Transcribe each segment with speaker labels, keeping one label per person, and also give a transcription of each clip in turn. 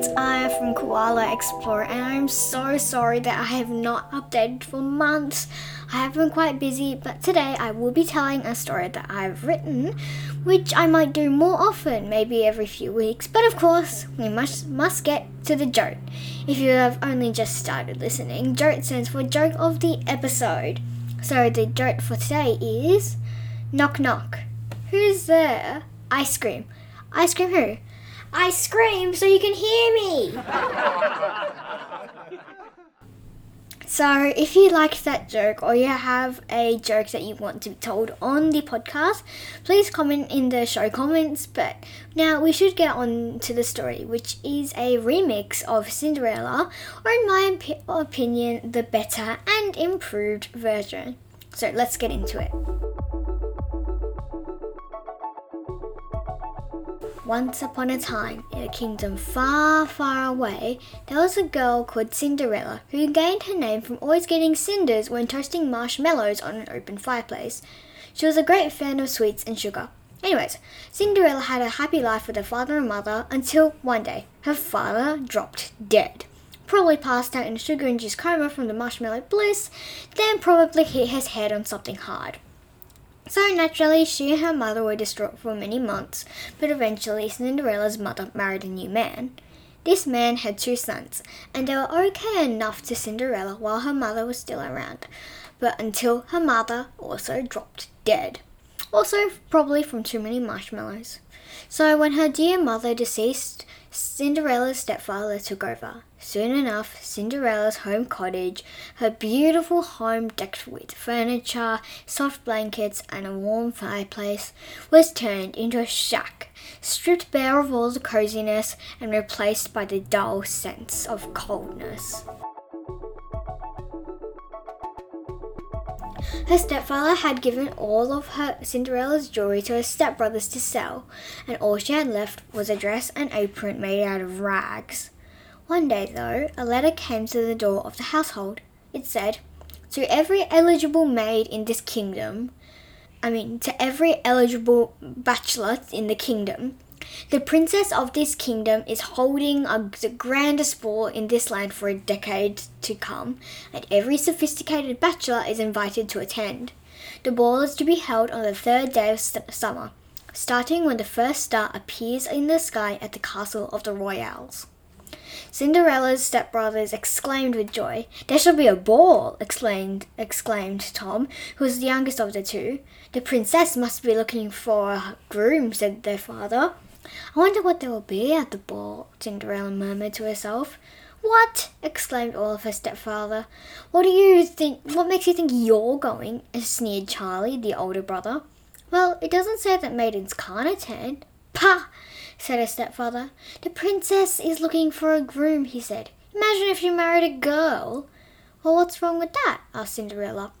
Speaker 1: it's Arya from Koala Explorer, and I'm so sorry that I have not updated for months. I have been quite busy, but today I will be telling a story that I've written, which I might do more often, maybe every few weeks. But of course, we must must get to the joke. If you have only just started listening, joke stands for joke of the episode. So the joke for today is knock knock. Who's there? Ice cream. Ice cream who? I scream so you can hear me. so, if you liked that joke or you have a joke that you want to be told on the podcast, please comment in the show comments. But now we should get on to the story, which is a remix of Cinderella, or in my op- opinion, the better and improved version. So, let's get into it. Once upon a time, in a kingdom far, far away, there was a girl called Cinderella who gained her name from always getting cinders when toasting marshmallows on an open fireplace. She was a great fan of sweets and sugar. Anyways, Cinderella had a happy life with her father and mother until one day her father dropped dead. Probably passed out in a sugar induced coma from the marshmallow bliss, then probably hit his head on something hard. So naturally, she and her mother were distraught for many months, but eventually Cinderella's mother married a new man. This man had two sons, and they were okay enough to Cinderella while her mother was still around, but until her mother also dropped dead. Also, probably from too many marshmallows. So, when her dear mother deceased, Cinderella's stepfather took over. Soon enough, Cinderella's home cottage, her beautiful home decked with furniture, soft blankets, and a warm fireplace, was turned into a shack, stripped bare of all the coziness and replaced by the dull sense of coldness. Her stepfather had given all of her Cinderella's jewelry to her stepbrothers to sell, and all she had left was a dress and apron made out of rags. One day, though, a letter came to the door of the household. It said, To every eligible maid in this kingdom, I mean, to every eligible bachelor in the kingdom, the princess of this kingdom is holding a, the grandest ball in this land for a decade to come, and every sophisticated bachelor is invited to attend. The ball is to be held on the third day of st- summer, starting when the first star appears in the sky at the castle of the Royals. Cinderella's stepbrothers exclaimed with joy. There shall be a ball, exclaimed, exclaimed Tom, who was the youngest of the two. The princess must be looking for a groom, said their father. I wonder what there will be at the ball, Cinderella murmured to herself. What? exclaimed all of her stepfather. What do you think? What makes you think you're going? sneered Charlie, the older brother. Well, it doesn't say that maidens can't attend. Pah! Said her stepfather. The princess is looking for a groom, he said. Imagine if you married a girl. Well, what's wrong with that? asked Cinderella.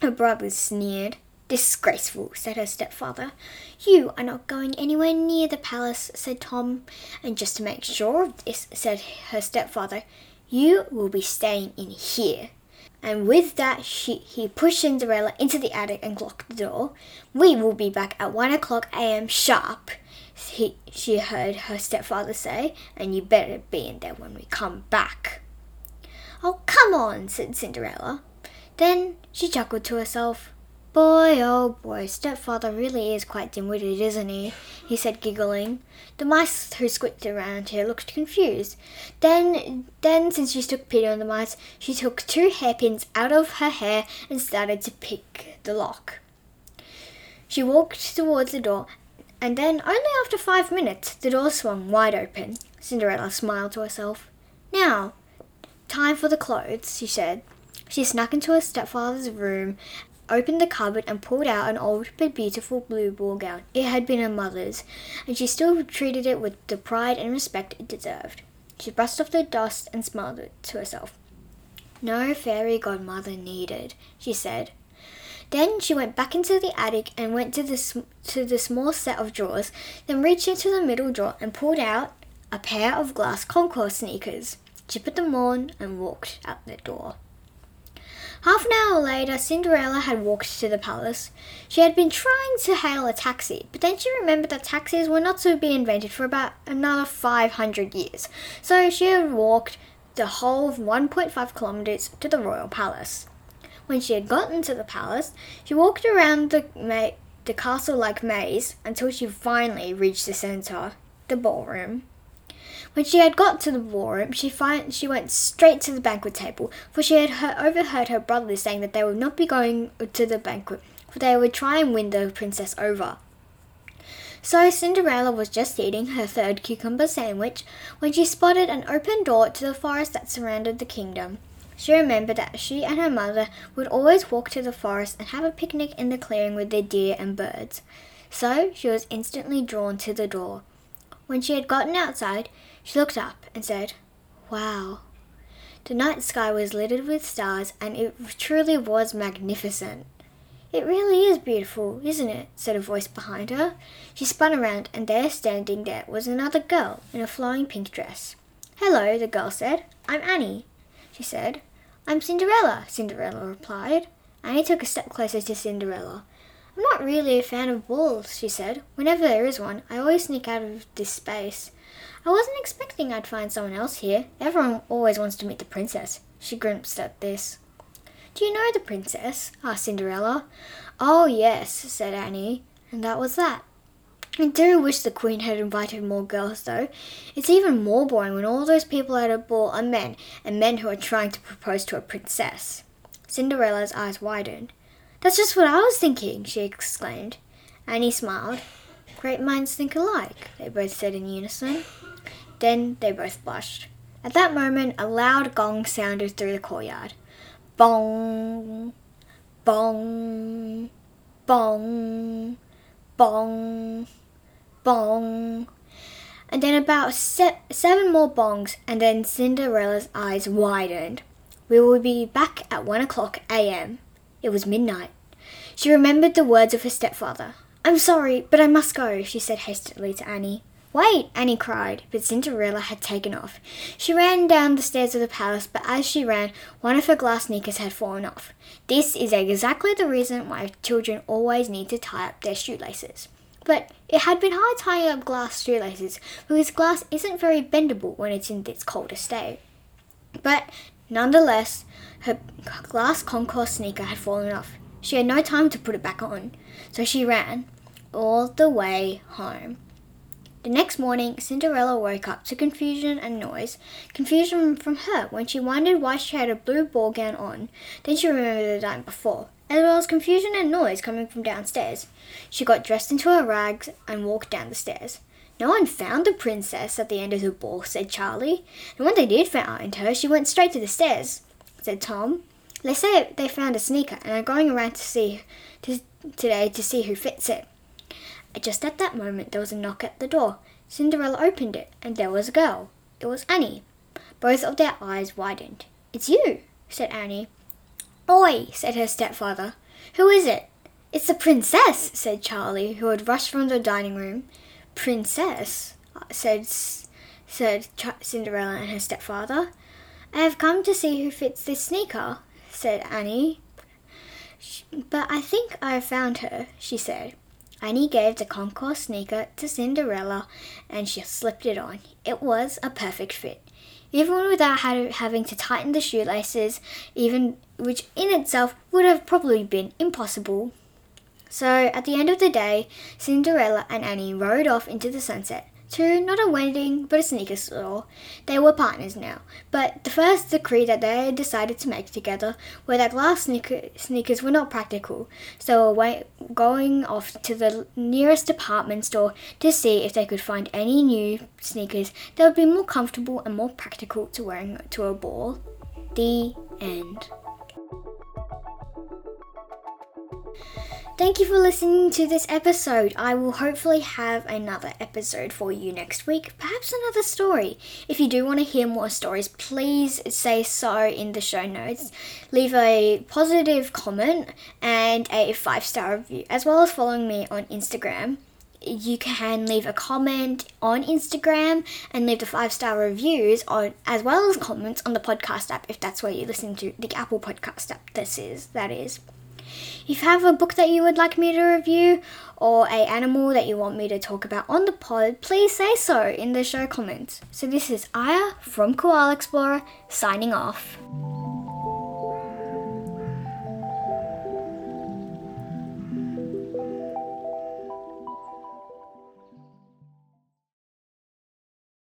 Speaker 1: Her brothers sneered. Disgraceful, said her stepfather. You are not going anywhere near the palace, said Tom. And just to make sure of this, said her stepfather, you will be staying in here. And with that, she, he pushed Cinderella into the attic and locked the door. We will be back at one o'clock a.m. sharp, he, she heard her stepfather say, and you better be in there when we come back. Oh, come on, said Cinderella. Then she chuckled to herself. Boy, oh boy, stepfather really is quite dim-witted, isn't he? he said, giggling. The mice who squeaked around her looked confused. Then, then, since she took pity on the mice, she took two hairpins out of her hair and started to pick the lock. She walked towards the door, and then, only after five minutes, the door swung wide open. Cinderella smiled to herself. Now, time for the clothes, she said. She snuck into her stepfather's room opened the cupboard and pulled out an old but beautiful blue ball gown. It had been her mother's, and she still treated it with the pride and respect it deserved. She brushed off the dust and smiled to herself. No fairy godmother needed, she said. Then she went back into the attic and went to the, to the small set of drawers, then reached into the middle drawer and pulled out a pair of glass Converse sneakers. She put them on and walked out the door. Half an hour later, Cinderella had walked to the palace. She had been trying to hail a taxi, but then she remembered that taxis were not to be invented for about another 500 years. So she had walked the whole 1.5 kilometers to the royal palace. When she had gotten to the palace, she walked around the, ma- the castle like maze until she finally reached the center, the ballroom. When she had got to the ballroom, she she went straight to the banquet table, for she had heard, overheard her brothers saying that they would not be going to the banquet, for they would try and win the princess over. So Cinderella was just eating her third cucumber sandwich when she spotted an open door to the forest that surrounded the kingdom. She remembered that she and her mother would always walk to the forest and have a picnic in the clearing with their deer and birds. So she was instantly drawn to the door. When she had gotten outside, she looked up and said, Wow. The night sky was littered with stars and it truly was magnificent. It really is beautiful, isn't it? said a voice behind her. She spun around, and there, standing there, was another girl in a flowing pink dress. Hello, the girl said. I'm Annie, she said. I'm Cinderella, Cinderella replied. Annie took a step closer to Cinderella. I'm not really a fan of balls, she said. Whenever there is one, I always sneak out of this space. I wasn't expecting I'd find someone else here. Everyone always wants to meet the princess. She grimaced at this. Do you know the princess? asked Cinderella. Oh, yes, said Annie, and that was that. I do wish the Queen had invited more girls, though. It's even more boring when all those people at a ball are men, and men who are trying to propose to a princess. Cinderella's eyes widened. That's just what I was thinking, she exclaimed. Annie smiled. Great minds think alike, they both said in unison. Then they both blushed. At that moment, a loud gong sounded through the courtyard. Bong, bong, bong, bong, bong. And then about se- seven more bongs, and then Cinderella's eyes widened. We will be back at one o'clock a.m. It was midnight. She remembered the words of her stepfather. I'm sorry, but I must go, she said hastily to Annie. Wait! Annie cried, but Cinderella had taken off. She ran down the stairs of the palace, but as she ran, one of her glass sneakers had fallen off. This is exactly the reason why children always need to tie up their shoelaces. But it had been hard tying up glass shoelaces because glass isn't very bendable when it's in its coldest state. But nonetheless, her glass Converse sneaker had fallen off. She had no time to put it back on, so she ran all the way home. The next morning, Cinderella woke up to confusion and noise. Confusion from her when she wondered why she had a blue ball gown on. Then she remembered the night before, as well as confusion and noise coming from downstairs. She got dressed into her rags and walked down the stairs. No one found the princess at the end of the ball, said Charlie. And when they did find her, she went straight to the stairs, said Tom. They say they found a sneaker and are going around to see to, today to see who fits it. Just at that moment, there was a knock at the door. Cinderella opened it, and there was a girl. It was Annie. Both of their eyes widened. It's you, said Annie. Oi, said her stepfather. Who is it? It's the princess, said Charlie, who had rushed from the dining room. Princess, said said Cinderella and her stepfather. I have come to see who fits this sneaker, said Annie. But I think I have found her, she said. Annie gave the Converse sneaker to Cinderella and she slipped it on. It was a perfect fit. Even without having to tighten the shoelaces, even which in itself would have probably been impossible. So, at the end of the day, Cinderella and Annie rode off into the sunset, to not a wedding but a sneaker store. They were partners now, but the first decree that they decided to make together were that glass sneaker, sneakers were not practical, so going off to the nearest department store to see if they could find any new sneakers that would be more comfortable and more practical to wearing to a ball. The end. Thank you for listening to this episode. I will hopefully have another episode for you next week, perhaps another story. If you do want to hear more stories, please say so in the show notes. Leave a positive comment and a five star review, as well as following me on Instagram. you can leave a comment on Instagram and leave the five star reviews on as well as comments on the podcast app if that's where you listen to the Apple Podcast app. This is that is. If you have a book that you would like me to review or a animal that you want me to talk about on the pod, please say so in the show comments. So this is Arya from Koala Explorer signing off.